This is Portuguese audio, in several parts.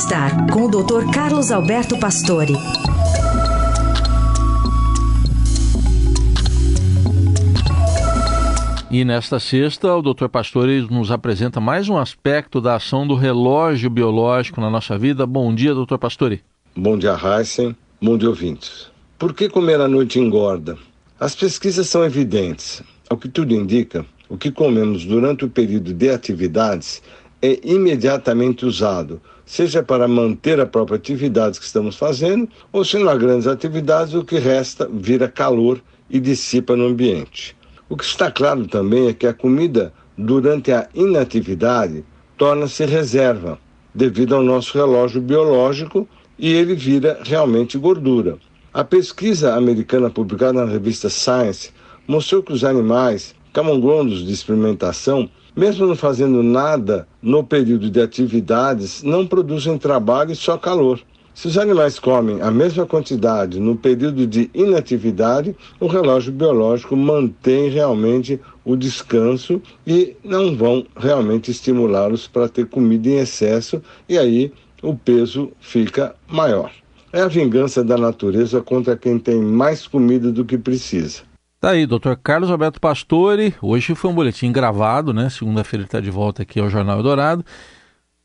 Bem-Estar, com o Dr. Carlos Alberto Pastore. E nesta sexta, o Dr. Pastore nos apresenta mais um aspecto da ação do relógio biológico na nossa vida. Bom dia, Dr. Pastore. Bom dia, Heisen. Bom dia, ouvintes. Por que comer à noite engorda? As pesquisas são evidentes. Ao que tudo indica, o que comemos durante o período de atividades é imediatamente usado, seja para manter a própria atividade que estamos fazendo, ou se não há grandes atividades, o que resta vira calor e dissipa no ambiente. O que está claro também é que a comida durante a inatividade torna-se reserva, devido ao nosso relógio biológico e ele vira realmente gordura. A pesquisa americana publicada na revista Science mostrou que os animais camundongos de experimentação, mesmo não fazendo nada no período de atividades, não produzem trabalho e só calor. Se os animais comem a mesma quantidade no período de inatividade, o relógio biológico mantém realmente o descanso e não vão realmente estimulá-los para ter comida em excesso e aí o peso fica maior. É a vingança da natureza contra quem tem mais comida do que precisa. Tá aí, doutor Carlos Alberto Pastore. Hoje foi um boletim gravado, né? Segunda-feira ele está de volta aqui ao Jornal Dourado.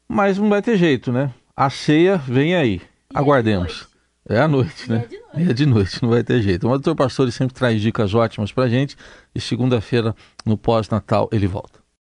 Mas não vai ter jeito, né? A ceia vem aí. Aguardemos. É à noite, né? É de noite. é de noite, não vai ter jeito. O doutor Pastor sempre traz dicas ótimas pra gente e segunda-feira, no pós-natal, ele volta.